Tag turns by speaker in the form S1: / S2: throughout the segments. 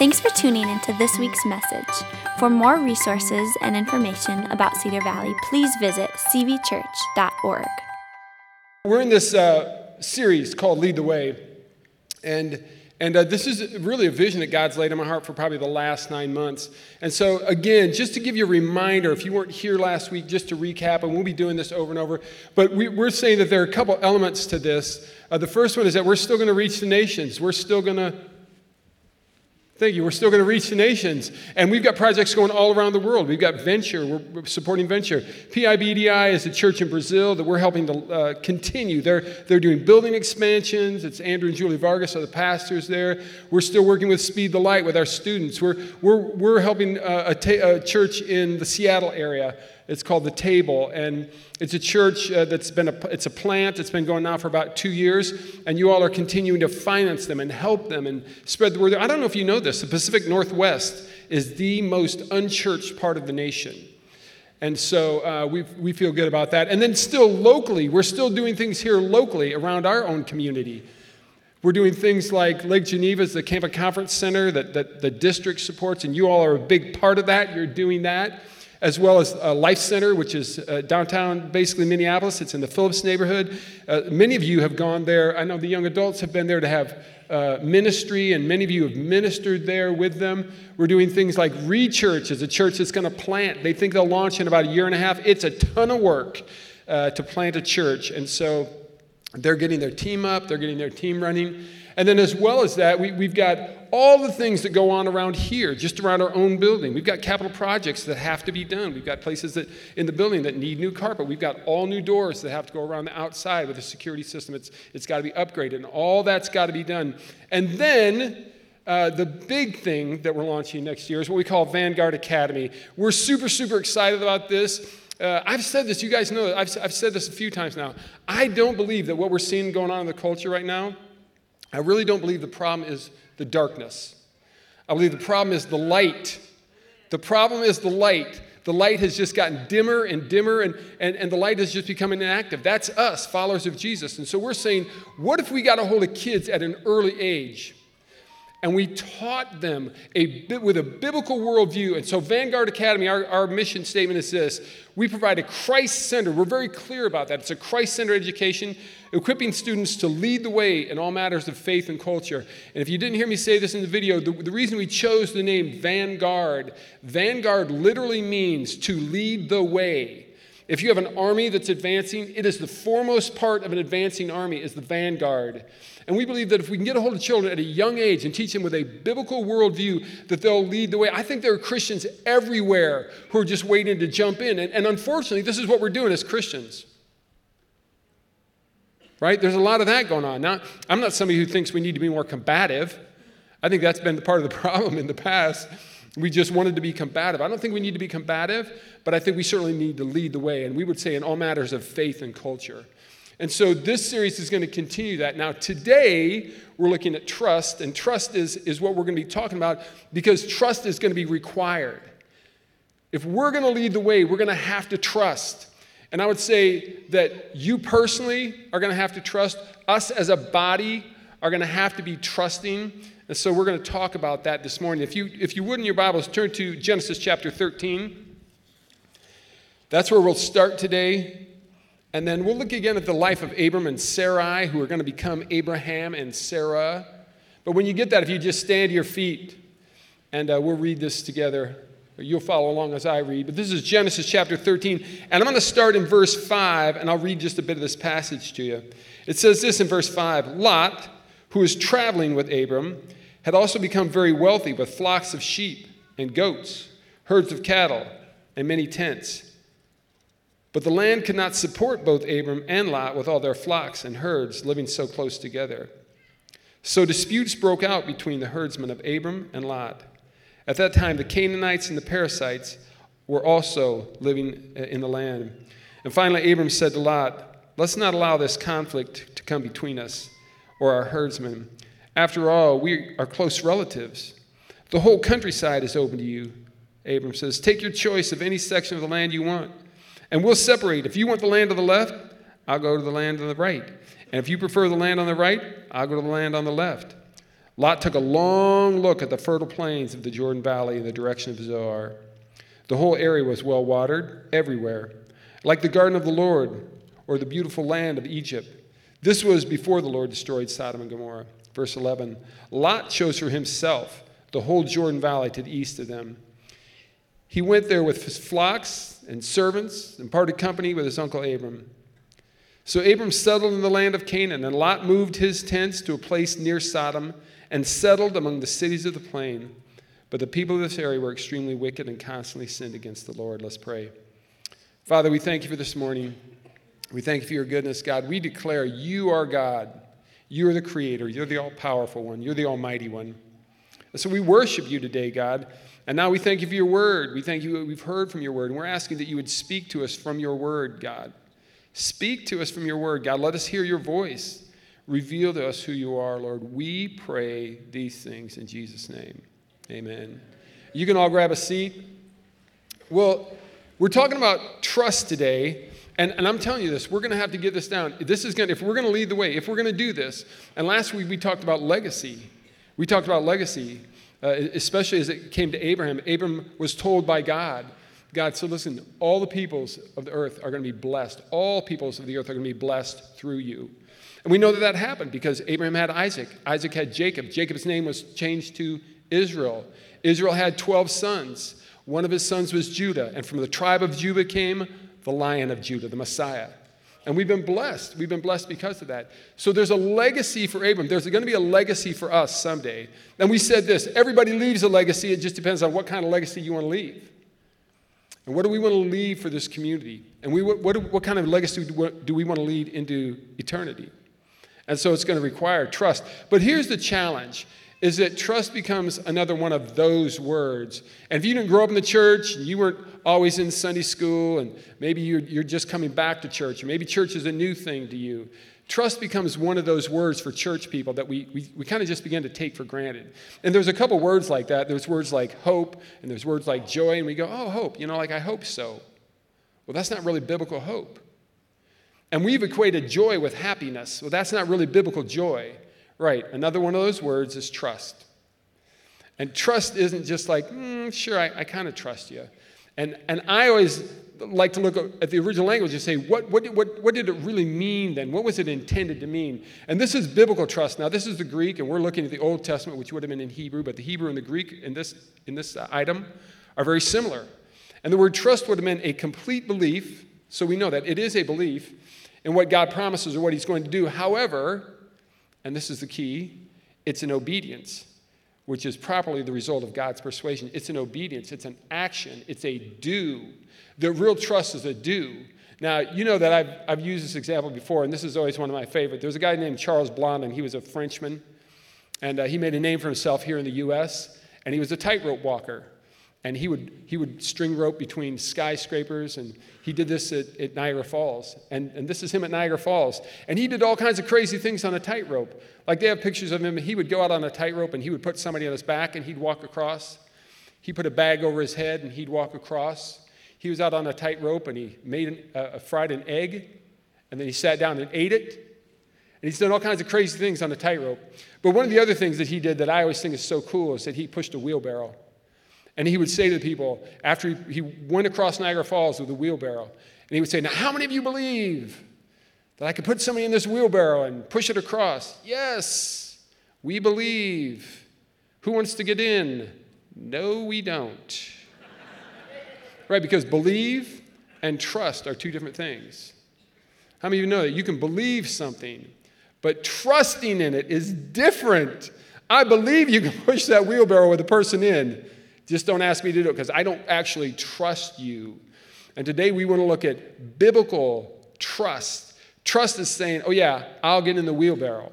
S1: Thanks for tuning into this week's message. For more resources and information about Cedar Valley, please visit cvchurch.org.
S2: We're in this uh, series called Lead the Way. And, and uh, this is really a vision that God's laid on my heart for probably the last nine months. And so, again, just to give you a reminder, if you weren't here last week, just to recap, and we'll be doing this over and over, but we, are saying that there are a couple elements to this. Uh, the first one is that we're still going to reach the nations. We're still going to Thank you. We're still going to reach the nations. And we've got projects going all around the world. We've got Venture. We're supporting Venture. PIBDI is a church in Brazil that we're helping to uh, continue. They're, they're doing building expansions. It's Andrew and Julie Vargas are the pastors there. We're still working with Speed the Light with our students. We're, we're, we're helping uh, a, ta- a church in the Seattle area it's called The Table, and it's a church uh, that's been a, it's a plant. It's been going now for about two years, and you all are continuing to finance them and help them and spread the word. I don't know if you know this. The Pacific Northwest is the most unchurched part of the nation. And so uh, we, we feel good about that. And then, still locally, we're still doing things here locally around our own community. We're doing things like Lake Geneva is the campus conference center that, that the district supports, and you all are a big part of that. You're doing that as well as a Life Center, which is uh, downtown, basically Minneapolis. It's in the Phillips neighborhood. Uh, many of you have gone there. I know the young adults have been there to have uh, ministry, and many of you have ministered there with them. We're doing things like Rechurch is a church that's going to plant. They think they'll launch in about a year and a half. It's a ton of work uh, to plant a church, and so they're getting their team up, they're getting their team running. And then, as well as that, we, we've got all the things that go on around here, just around our own building. We've got capital projects that have to be done. We've got places that in the building that need new carpet. We've got all new doors that have to go around the outside with a security system. It's, it's got to be upgraded, and all that's got to be done. And then uh, the big thing that we're launching next year is what we call Vanguard Academy. We're super, super excited about this. Uh, I've said this, you guys know, I've, I've said this a few times now. I don't believe that what we're seeing going on in the culture right now I really don't believe the problem is the darkness. I believe the problem is the light. The problem is the light. The light has just gotten dimmer and dimmer, and, and, and the light is just becoming inactive. That's us, followers of Jesus. And so we're saying, what if we got a hold of kids at an early age? and we taught them a bit with a biblical worldview. And so, Vanguard Academy, our, our mission statement is this we provide a Christ centered, we're very clear about that. It's a Christ centered education, equipping students to lead the way in all matters of faith and culture. And if you didn't hear me say this in the video, the, the reason we chose the name Vanguard, Vanguard literally means to lead the way. If you have an army that's advancing, it is the foremost part of an advancing army is the vanguard. And we believe that if we can get a hold of children at a young age and teach them with a biblical worldview, that they'll lead the way. I think there are Christians everywhere who are just waiting to jump in. And, and unfortunately, this is what we're doing as Christians. Right? There's a lot of that going on. Now, I'm not somebody who thinks we need to be more combative. I think that's been part of the problem in the past. We just wanted to be combative. I don't think we need to be combative, but I think we certainly need to lead the way. And we would say in all matters of faith and culture. And so this series is going to continue that. Now, today, we're looking at trust, and trust is, is what we're going to be talking about because trust is going to be required. If we're going to lead the way, we're going to have to trust. And I would say that you personally are going to have to trust. Us as a body are going to have to be trusting. And so we're going to talk about that this morning. If you, if you would in your Bibles, turn to Genesis chapter 13. That's where we'll start today. And then we'll look again at the life of Abram and Sarai, who are going to become Abraham and Sarah. But when you get that, if you just stand to your feet and uh, we'll read this together, you'll follow along as I read. But this is Genesis chapter 13, and I'm going to start in verse 5, and I'll read just a bit of this passage to you. It says this in verse 5 Lot, who was traveling with Abram, had also become very wealthy with flocks of sheep and goats, herds of cattle, and many tents. But the land could not support both Abram and Lot with all their flocks and herds living so close together. So disputes broke out between the herdsmen of Abram and Lot. At that time, the Canaanites and the Perizzites were also living uh, in the land. And finally, Abram said to Lot, Let's not allow this conflict to come between us or our herdsmen. After all, we are close relatives. The whole countryside is open to you. Abram says, Take your choice of any section of the land you want. And we'll separate. If you want the land on the left, I'll go to the land on the right. And if you prefer the land on the right, I'll go to the land on the left. Lot took a long look at the fertile plains of the Jordan Valley in the direction of Zoar. The whole area was well watered everywhere, like the garden of the Lord or the beautiful land of Egypt. This was before the Lord destroyed Sodom and Gomorrah. Verse 11 Lot chose for himself the whole Jordan Valley to the east of them. He went there with his flocks and servants and parted company with his uncle Abram. So Abram settled in the land of Canaan, and Lot moved his tents to a place near Sodom and settled among the cities of the plain. But the people of this area were extremely wicked and constantly sinned against the Lord. Let's pray. Father, we thank you for this morning. We thank you for your goodness, God. We declare you are God. You are the creator. You're the all powerful one. You're the almighty one. And so we worship you today, God. And now we thank you for your word. We thank you we've heard from your word. And we're asking that you would speak to us from your word, God. Speak to us from your word, God. Let us hear your voice. Reveal to us who you are, Lord. We pray these things in Jesus' name. Amen. You can all grab a seat. Well, we're talking about trust today. And, and I'm telling you this, we're going to have to get this down. This is going if we're going to lead the way, if we're going to do this, and last week we talked about legacy. We talked about legacy, uh, especially as it came to Abraham. Abram was told by God God said, listen, all the peoples of the earth are going to be blessed. All peoples of the earth are going to be blessed through you. And we know that that happened because Abraham had Isaac. Isaac had Jacob. Jacob's name was changed to Israel. Israel had 12 sons. One of his sons was Judah. And from the tribe of Judah came the lion of Judah, the Messiah. And we've been blessed. We've been blessed because of that. So there's a legacy for Abram. There's going to be a legacy for us someday. And we said this everybody leaves a legacy. It just depends on what kind of legacy you want to leave. And what do we want to leave for this community? And we, what, what kind of legacy do we want to lead into eternity? And so it's going to require trust. But here's the challenge is that trust becomes another one of those words. And if you didn't grow up in the church, and you weren't always in Sunday school, and maybe you're, you're just coming back to church, or maybe church is a new thing to you, Trust becomes one of those words for church people that we, we, we kind of just begin to take for granted. And there's a couple words like that. There's words like hope, and there's words like joy, and we go, oh, hope, you know, like I hope so. Well, that's not really biblical hope. And we've equated joy with happiness. Well, that's not really biblical joy. Right. Another one of those words is trust. And trust isn't just like, mm, sure, I, I kind of trust you. And, and I always like to look at the original language and say, what, what, what, what did it really mean then? What was it intended to mean? And this is biblical trust. Now, this is the Greek, and we're looking at the Old Testament, which would have been in Hebrew, but the Hebrew and the Greek in this, in this item are very similar. And the word trust would have meant a complete belief, so we know that it is a belief in what God promises or what He's going to do. However, and this is the key, it's an obedience which is properly the result of God's persuasion. It's an obedience, it's an action, it's a do. The real trust is a do. Now, you know that I've, I've used this example before, and this is always one of my favorite. There's a guy named Charles Blondin. He was a Frenchman, and uh, he made a name for himself here in the U.S., and he was a tightrope walker and he would, he would string rope between skyscrapers and he did this at, at, niagara falls and, and this is him at niagara falls and he did all kinds of crazy things on a tightrope like they have pictures of him he would go out on a tightrope and he would put somebody on his back and he'd walk across he put a bag over his head and he'd walk across he was out on a tightrope and he made an, uh, fried an egg and then he sat down and ate it and he's done all kinds of crazy things on a tightrope but one of the other things that he did that i always think is so cool is that he pushed a wheelbarrow and he would say to the people, after he, he went across Niagara Falls with a wheelbarrow, and he would say, Now, how many of you believe that I could put somebody in this wheelbarrow and push it across? Yes, we believe. Who wants to get in? No, we don't. Right, because believe and trust are two different things. How many of you know that you can believe something, but trusting in it is different? I believe you can push that wheelbarrow with a person in. Just don't ask me to do it because I don't actually trust you. And today we want to look at biblical trust. Trust is saying, oh, yeah, I'll get in the wheelbarrow.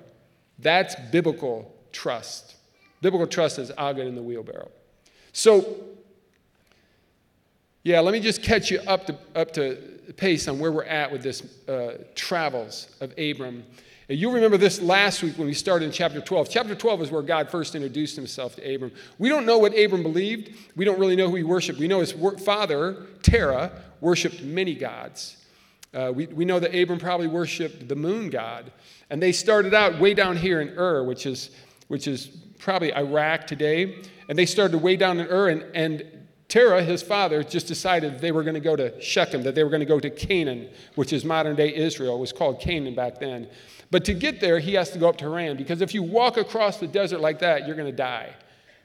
S2: That's biblical trust. Biblical trust is, I'll get in the wheelbarrow. So, yeah, let me just catch you up to, up to pace on where we're at with this uh, travels of Abram And You'll remember this last week when we started in chapter 12. Chapter 12 is where God first introduced himself to Abram. We don't know what Abram believed. We don't really know who he worshiped. We know his father, Terah, worshiped many gods. Uh, we, we know that Abram probably worshiped the moon god. And they started out way down here in Ur, which is, which is probably Iraq today. And they started way down in Ur, and, and Terah, his father, just decided they were going to go to Shechem, that they were going to go to Canaan, which is modern day Israel. It was called Canaan back then. But to get there, he has to go up to Haran, because if you walk across the desert like that, you're going to die.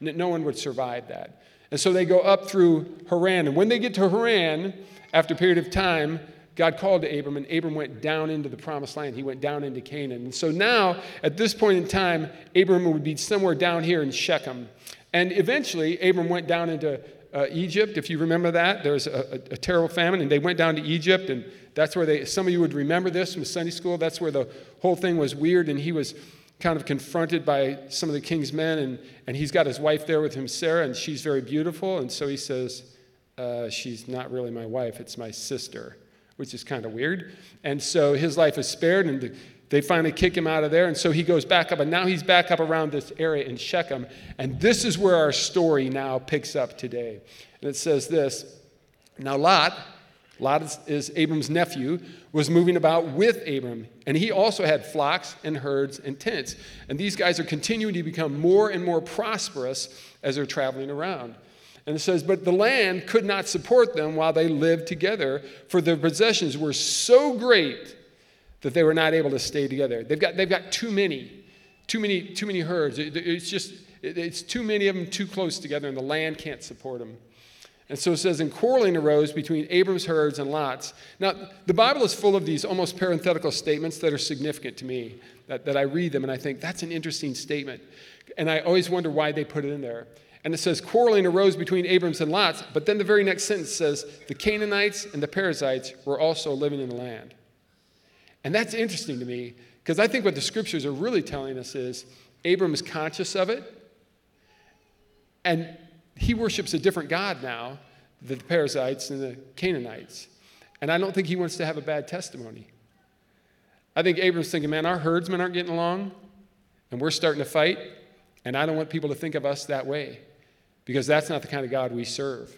S2: No one would survive that. And so they go up through Haran. And when they get to Haran, after a period of time, God called to Abram, and Abram went down into the promised land. He went down into Canaan. And so now, at this point in time, Abram would be somewhere down here in Shechem. And eventually, Abram went down into uh, Egypt. If you remember that, there was a, a, terrible famine, and they went down to Egypt, and that's where they, some of you would remember this from Sunday school. That's where the whole thing was weird, and he was kind of confronted by some of the king's men, and, and he's got his wife there with him, Sarah, and she's very beautiful, and so he says, uh, She's not really my wife, it's my sister which is kind of weird. And so his life is spared, and they finally kick him out of there. And so he goes back up, and now he's back up around this area in Shechem. And this is where our story now picks up today. And it says this Now, Lot, Lot is, is Abram's nephew, was moving about with Abram, and he also had flocks and herds and tents. And these guys are continuing to become more and more prosperous as they're traveling around. And it says, But the land could not support them while they lived together, for their possessions were so great that they were not able to stay together. They've got, they've got too many, too many, too many herds. It's just, it's too many of them too close together, and the land can't support them. And so it says, and quarreling arose between Abram's herds and Lot's. Now, the Bible is full of these almost parenthetical statements that are significant to me, that, that I read them and I think, that's an interesting statement. And I always wonder why they put it in there. And it says, quarreling arose between Abram's and Lot's, but then the very next sentence says, the Canaanites and the Perizzites were also living in the land. And that's interesting to me because I think what the scriptures are really telling us is Abram is conscious of it, and he worships a different God now, than the Perizzites and the Canaanites. And I don't think he wants to have a bad testimony. I think Abram's thinking, man, our herdsmen aren't getting along, and we're starting to fight, and I don't want people to think of us that way because that's not the kind of God we serve.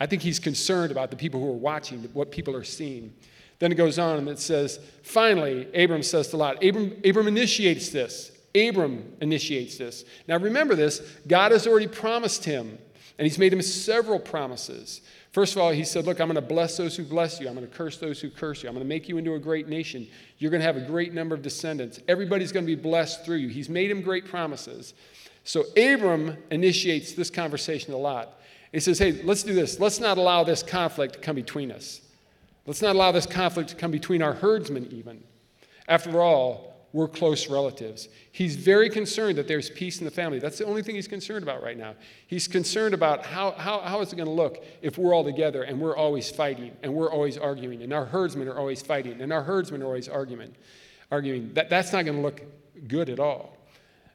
S2: I think he's concerned about the people who are watching, what people are seeing. Then it goes on and it says, finally, Abram says to Lot, Abram, Abram initiates this. Abram initiates this. Now remember this God has already promised him, and he's made him several promises. First of all, he said, Look, I'm going to bless those who bless you. I'm going to curse those who curse you. I'm going to make you into a great nation. You're going to have a great number of descendants. Everybody's going to be blessed through you. He's made him great promises. So Abram initiates this conversation a lot. He says, Hey, let's do this. Let's not allow this conflict to come between us. Let's not allow this conflict to come between our herdsmen, even. After all, we're close relatives. He's very concerned that there's peace in the family. That's the only thing he's concerned about right now. He's concerned about how, how, how is it going to look if we're all together and we're always fighting and we're always arguing and our herdsmen are always fighting and our herdsmen are always arguing. arguing. That, that's not going to look good at all.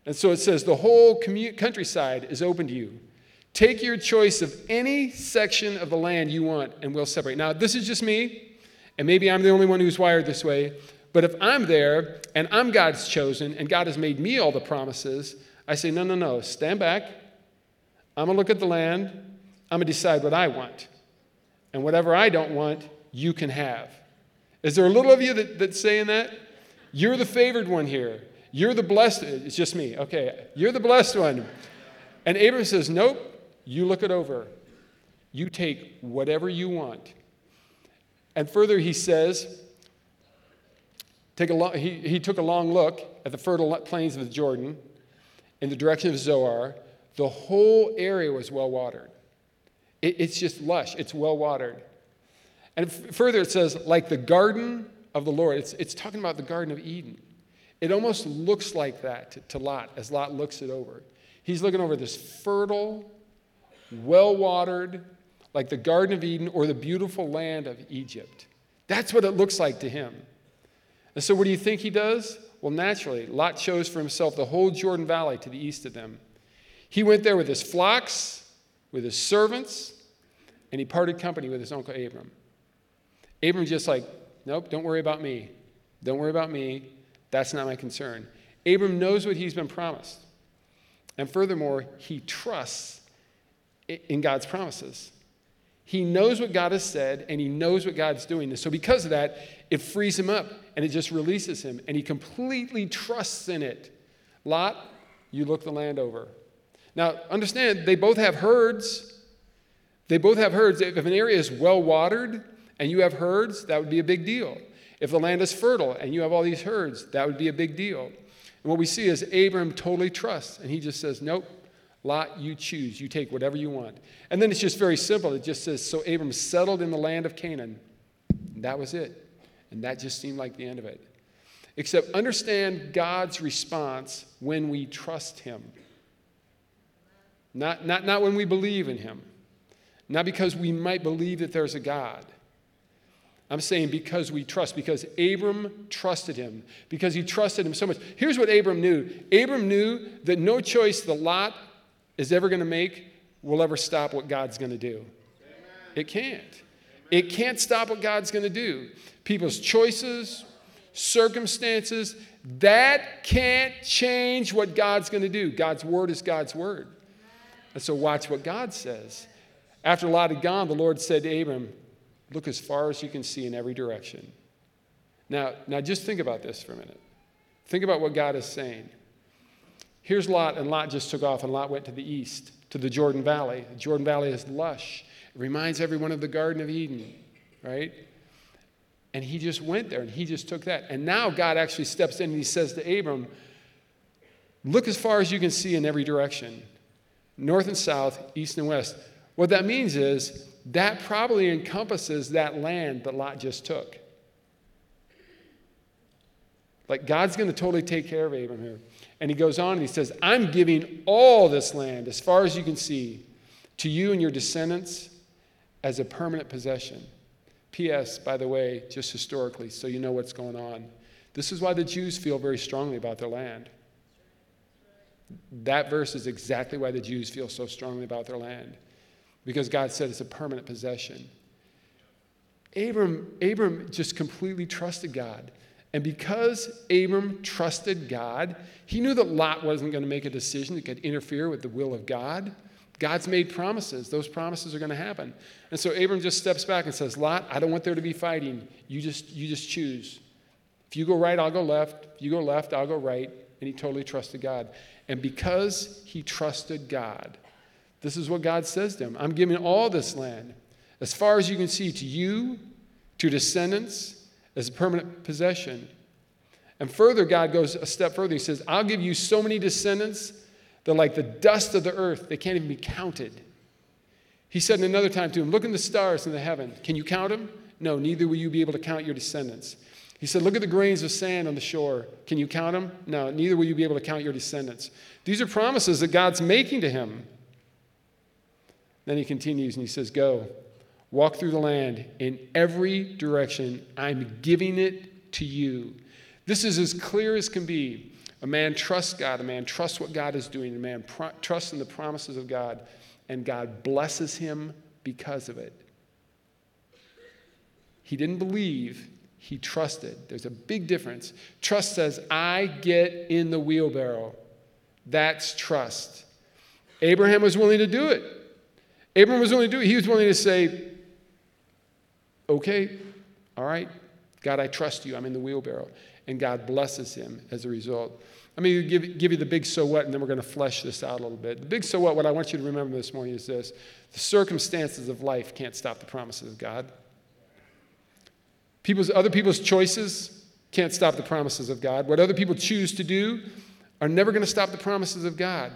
S2: And so it says the whole commu- countryside is open to you. Take your choice of any section of the land you want, and we'll separate. Now, this is just me, and maybe I'm the only one who's wired this way, but if I'm there and I'm God's chosen and God has made me all the promises, I say, no, no, no, stand back. I'm going to look at the land. I'm going to decide what I want. And whatever I don't want, you can have. Is there a little of you that, that's saying that? You're the favored one here. You're the blessed. It's just me. Okay. You're the blessed one. And Abraham says, Nope, you look it over. You take whatever you want. And further, he says, take a long, he, he took a long look at the fertile plains of the Jordan in the direction of Zoar. The whole area was well watered. It, it's just lush, it's well watered. And f- further, it says, like the garden of the Lord. It's, it's talking about the Garden of Eden. It almost looks like that to, to Lot as Lot looks it over. He's looking over this fertile, well watered, like the Garden of Eden or the beautiful land of Egypt. That's what it looks like to him. And so, what do you think he does? Well, naturally, Lot chose for himself the whole Jordan Valley to the east of them. He went there with his flocks, with his servants, and he parted company with his uncle Abram. Abram just like, nope, don't worry about me. Don't worry about me. That's not my concern. Abram knows what he's been promised. And furthermore, he trusts in God's promises. He knows what God has said and he knows what God's doing. So, because of that, it frees him up and it just releases him and he completely trusts in it. Lot, you look the land over. Now, understand, they both have herds. They both have herds. If an area is well watered and you have herds, that would be a big deal. If the land is fertile and you have all these herds, that would be a big deal. And what we see is Abram totally trusts, and he just says, Nope, Lot, you choose. You take whatever you want. And then it's just very simple. It just says, So Abram settled in the land of Canaan. And that was it. And that just seemed like the end of it. Except understand God's response when we trust Him. Not, not, not when we believe in Him. Not because we might believe that there's a God. I'm saying because we trust, because Abram trusted him, because he trusted him so much. Here's what Abram knew Abram knew that no choice the Lot is ever going to make will ever stop what God's going to do. Amen. It can't. Amen. It can't stop what God's going to do. People's choices, circumstances, that can't change what God's going to do. God's word is God's word. And so watch what God says. After Lot had gone, the Lord said to Abram, Look as far as you can see in every direction. Now, now just think about this for a minute. Think about what God is saying. Here's Lot, and Lot just took off, and Lot went to the east, to the Jordan Valley. The Jordan Valley is lush. It reminds everyone of the Garden of Eden, right? And he just went there and he just took that. And now God actually steps in and he says to Abram, Look as far as you can see in every direction north and south, east and west. What that means is that probably encompasses that land that Lot just took. Like God's going to totally take care of Abram here. And he goes on and he says, I'm giving all this land, as far as you can see, to you and your descendants as a permanent possession. P.S., by the way, just historically, so you know what's going on. This is why the Jews feel very strongly about their land. That verse is exactly why the Jews feel so strongly about their land because God said it's a permanent possession. Abram, Abram just completely trusted God. And because Abram trusted God, he knew that Lot wasn't going to make a decision that could interfere with the will of God. God's made promises. Those promises are going to happen. And so Abram just steps back and says, Lot, I don't want there to be fighting. You just, you just choose. If you go right, I'll go left. If you go left, I'll go right. And he totally trusted God. And because he trusted God, this is what God says to him I'm giving all this land, as far as you can see, to you, to descendants, as a permanent possession. And further, God goes a step further. He says, I'll give you so many descendants that, like the dust of the earth, they can't even be counted. He said another time to him, Look at the stars in the heaven. Can you count them? No, neither will you be able to count your descendants. He said, Look at the grains of sand on the shore. Can you count them? No, neither will you be able to count your descendants. These are promises that God's making to him. Then he continues and he says, Go, walk through the land in every direction. I'm giving it to you. This is as clear as can be. A man trusts God, a man trusts what God is doing, a man pro- trusts in the promises of God, and God blesses him because of it. He didn't believe, he trusted. There's a big difference. Trust says, I get in the wheelbarrow. That's trust. Abraham was willing to do it. Abram was willing to do it. He was willing to say, okay, all right, God, I trust you. I'm in the wheelbarrow. And God blesses him as a result. Let me give, give you the big so what, and then we're going to flesh this out a little bit. The big so what, what I want you to remember this morning is this the circumstances of life can't stop the promises of God. People's, other people's choices can't stop the promises of God. What other people choose to do are never going to stop the promises of God.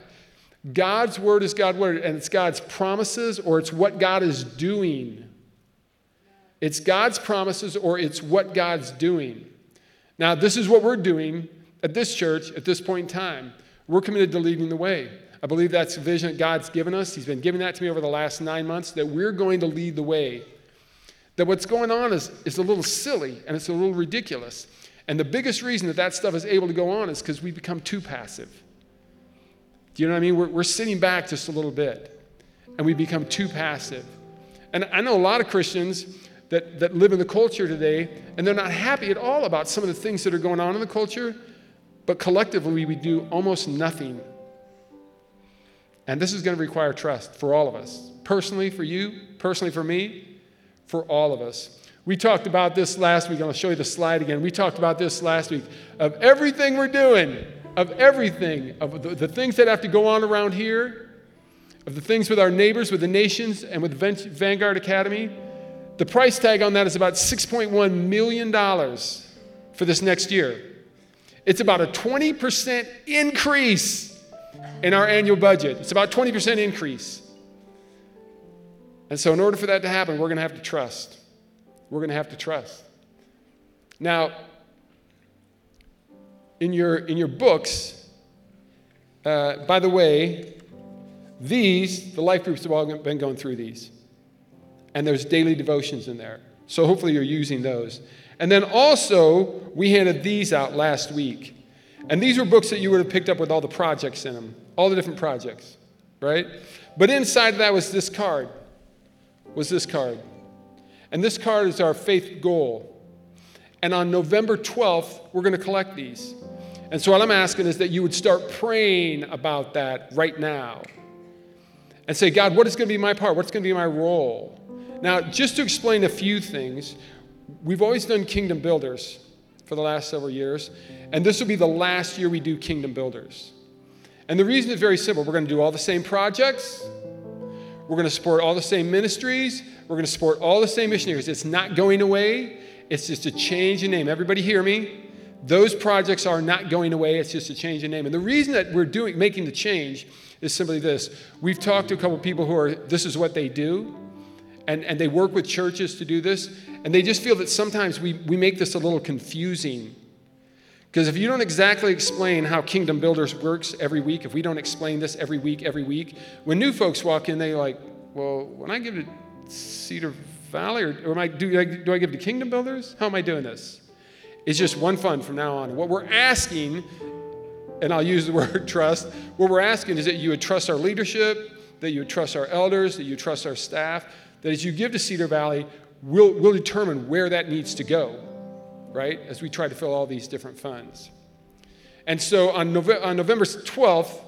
S2: God's word is God's word, and it's God's promises or it's what God is doing. It's God's promises or it's what God's doing. Now, this is what we're doing at this church at this point in time. We're committed to leading the way. I believe that's a vision that God's given us. He's been giving that to me over the last nine months that we're going to lead the way. That what's going on is, is a little silly and it's a little ridiculous. And the biggest reason that that stuff is able to go on is because we become too passive. Do you know what I mean? We're, we're sitting back just a little bit and we become too passive. And I know a lot of Christians that, that live in the culture today and they're not happy at all about some of the things that are going on in the culture, but collectively we do almost nothing. And this is going to require trust for all of us personally, for you, personally, for me, for all of us. We talked about this last week. I'll show you the slide again. We talked about this last week of everything we're doing of everything, of the, the things that have to go on around here, of the things with our neighbors, with the nations, and with Vanguard Academy, the price tag on that is about $6.1 million for this next year. It's about a 20% increase in our annual budget. It's about 20% increase. And so, in order for that to happen, we're going to have to trust. We're going to have to trust. Now, in your, in your books, uh, by the way, these, the life groups have all been going through these. And there's daily devotions in there. So hopefully you're using those. And then also, we handed these out last week. And these were books that you would have picked up with all the projects in them, all the different projects, right? But inside of that was this card. Was this card. And this card is our faith goal. And on November 12th, we're going to collect these. And so, what I'm asking is that you would start praying about that right now and say, God, what is going to be my part? What's going to be my role? Now, just to explain a few things, we've always done kingdom builders for the last several years, and this will be the last year we do kingdom builders. And the reason is very simple we're going to do all the same projects, we're going to support all the same ministries, we're going to support all the same missionaries. It's not going away, it's just a change in name. Everybody hear me? Those projects are not going away, it's just a change in name. And the reason that we're doing making the change is simply this. We've talked to a couple people who are this is what they do and, and they work with churches to do this, and they just feel that sometimes we, we make this a little confusing. Because if you don't exactly explain how Kingdom Builders works every week, if we don't explain this every week, every week, when new folks walk in, they're like, well, when I give to Cedar Valley, or, or am I, do, I, do I give to Kingdom Builders? How am I doing this? It's just one fund from now on. What we're asking, and I'll use the word trust, what we're asking is that you would trust our leadership, that you would trust our elders, that you trust our staff, that as you give to Cedar Valley, we'll, we'll determine where that needs to go, right? As we try to fill all these different funds. And so on, Nove- on November 12th,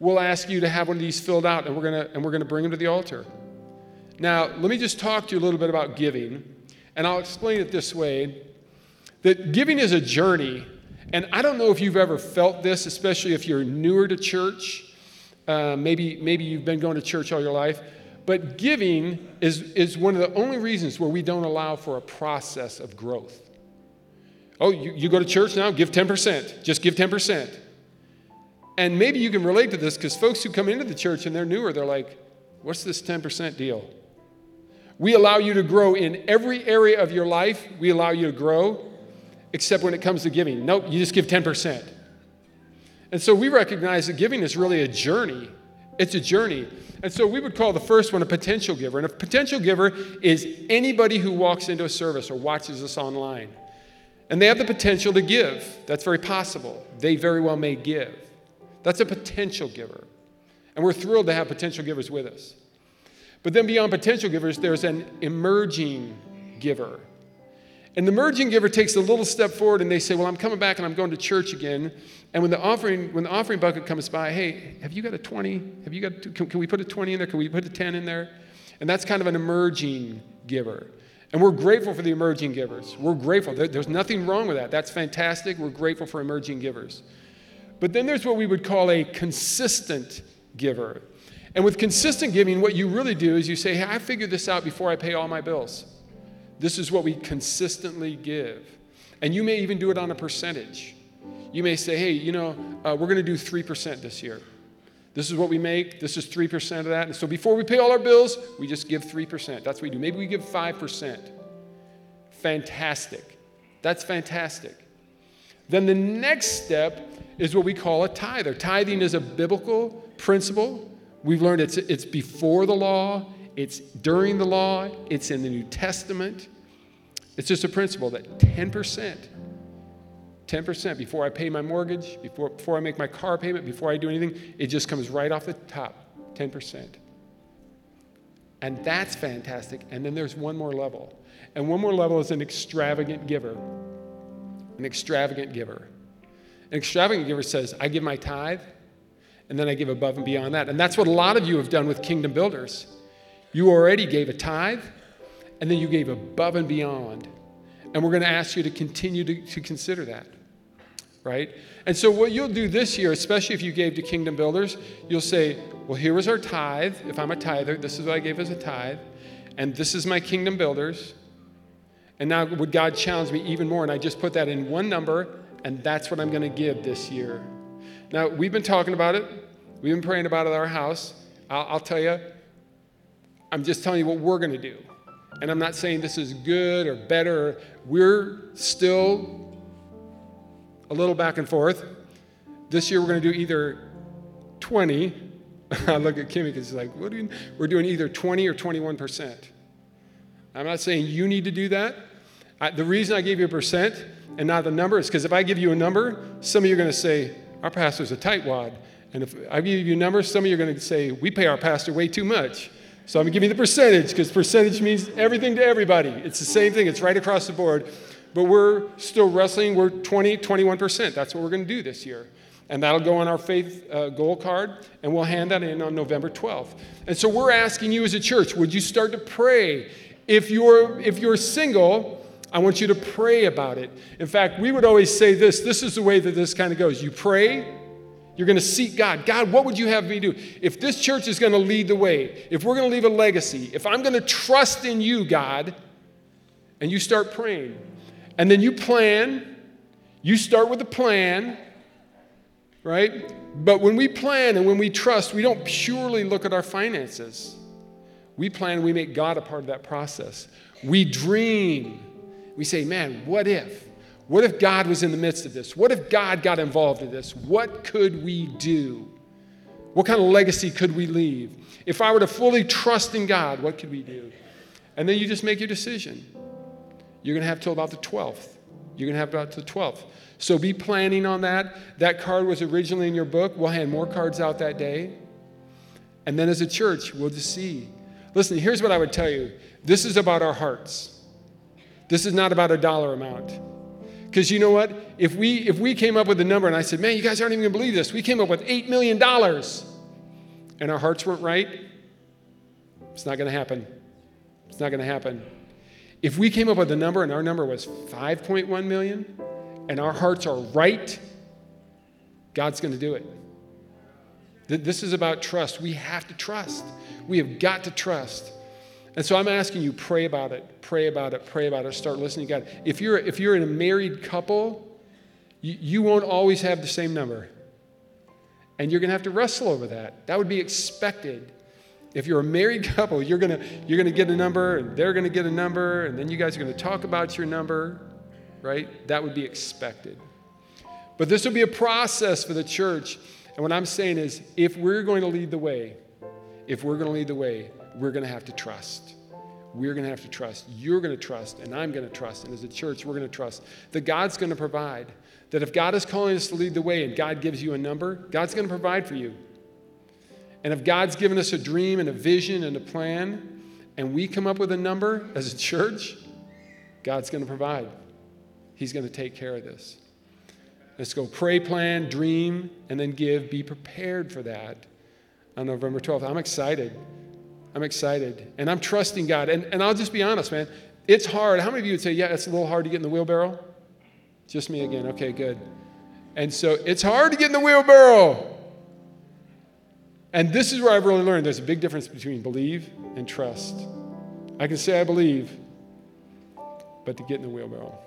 S2: we'll ask you to have one of these filled out, and we're gonna and we're gonna bring them to the altar. Now, let me just talk to you a little bit about giving, and I'll explain it this way: that giving is a journey, and I don't know if you've ever felt this, especially if you're newer to church. Uh, maybe maybe you've been going to church all your life. But giving is, is one of the only reasons where we don't allow for a process of growth. Oh, you, you go to church now? Give 10%. Just give 10%. And maybe you can relate to this because folks who come into the church and they're newer, they're like, what's this 10% deal? We allow you to grow in every area of your life. We allow you to grow, except when it comes to giving. Nope, you just give 10%. And so we recognize that giving is really a journey. It's a journey. And so we would call the first one a potential giver. And a potential giver is anybody who walks into a service or watches us online. And they have the potential to give. That's very possible. They very well may give. That's a potential giver. And we're thrilled to have potential givers with us. But then beyond potential givers, there's an emerging giver. And the emerging giver takes a little step forward and they say, Well, I'm coming back and I'm going to church again. And when the offering, when the offering bucket comes by, hey, have you got a 20? Have you got, can, can we put a 20 in there? Can we put a 10 in there? And that's kind of an emerging giver. And we're grateful for the emerging givers. We're grateful. There's nothing wrong with that. That's fantastic. We're grateful for emerging givers. But then there's what we would call a consistent giver. And with consistent giving, what you really do is you say, hey, I figured this out before I pay all my bills. This is what we consistently give. And you may even do it on a percentage. You may say, hey, you know, uh, we're going to do 3% this year. This is what we make. This is 3% of that. And so before we pay all our bills, we just give 3%. That's what we do. Maybe we give 5%. Fantastic. That's fantastic. Then the next step is what we call a tither. Tithing is a biblical principle. We've learned it's, it's before the law, it's during the law, it's in the New Testament. It's just a principle that 10% 10% before I pay my mortgage, before, before I make my car payment, before I do anything, it just comes right off the top 10%. And that's fantastic. And then there's one more level. And one more level is an extravagant giver. An extravagant giver. An extravagant giver says, I give my tithe, and then I give above and beyond that. And that's what a lot of you have done with Kingdom Builders. You already gave a tithe, and then you gave above and beyond. And we're going to ask you to continue to, to consider that. right? And so, what you'll do this year, especially if you gave to Kingdom Builders, you'll say, Well, here was our tithe. If I'm a tither, this is what I gave as a tithe. And this is my Kingdom Builders. And now, would God challenge me even more? And I just put that in one number, and that's what I'm going to give this year. Now, we've been talking about it, we've been praying about it at our house. I'll, I'll tell you, I'm just telling you what we're going to do. And I'm not saying this is good or better. We're still a little back and forth. This year we're going to do either 20. I look at Kimmy because she's like, what do you, we're doing either 20 or 21%. I'm not saying you need to do that. I, the reason I gave you a percent and not the number is because if I give you a number, some of you are going to say, our pastor's a tightwad. And if I give you a number, some of you are going to say, we pay our pastor way too much. So I'm you the percentage because percentage means everything to everybody. It's the same thing, it's right across the board. But we're still wrestling. We're 20, 21%. That's what we're going to do this year. And that'll go on our faith uh, goal card, and we'll hand that in on November 12th. And so we're asking you as a church, would you start to pray? If you're, if you're single, I want you to pray about it. In fact, we would always say this this is the way that this kind of goes. You pray, you're going to seek God. God, what would you have me do? If this church is going to lead the way, if we're going to leave a legacy, if I'm going to trust in you, God, and you start praying, and then you plan, you start with a plan, right? But when we plan and when we trust, we don't purely look at our finances. We plan, we make God a part of that process. We dream. We say, man, what if? What if God was in the midst of this? What if God got involved in this? What could we do? What kind of legacy could we leave? If I were to fully trust in God, what could we do? And then you just make your decision. You're going to have till about the 12th. You're going to have about the 12th. So be planning on that. That card was originally in your book. We'll hand more cards out that day. And then as a church, we'll just see. Listen, here's what I would tell you this is about our hearts. This is not about a dollar amount. Because you know what? If we, if we came up with a number and I said, man, you guys aren't even to believe this, we came up with $8 million and our hearts weren't right, it's not to happen. It's not to happen. If we came up with a number and our number was 5.1 million and our hearts are right, God's to do it. This is about trust. We have to trust. We have got to trust. And so I'm asking you, pray about it, pray about it, pray about it, start listening to God. If you're, if you're in a married couple, you, you won't always have the same number. And you're going to have to wrestle over that. That would be expected. If you're a married couple, you're going to, you're going to get a number, and they're going to get a number, and then you guys are going to talk about your number, right? That would be expected. But this will be a process for the church. And what I'm saying is, if we're going to lead the way, if we're going to lead the way, we're going to have to trust. We're going to have to trust. You're going to trust, and I'm going to trust. And as a church, we're going to trust that God's going to provide. That if God is calling us to lead the way and God gives you a number, God's going to provide for you. And if God's given us a dream and a vision and a plan, and we come up with a number as a church, God's going to provide. He's going to take care of this. Let's go pray, plan, dream, and then give. Be prepared for that on November 12th. I'm excited. I'm excited and I'm trusting God. And, and I'll just be honest, man. It's hard. How many of you would say, yeah, it's a little hard to get in the wheelbarrow? Just me again. Okay, good. And so it's hard to get in the wheelbarrow. And this is where I've really learned there's a big difference between believe and trust. I can say I believe, but to get in the wheelbarrow.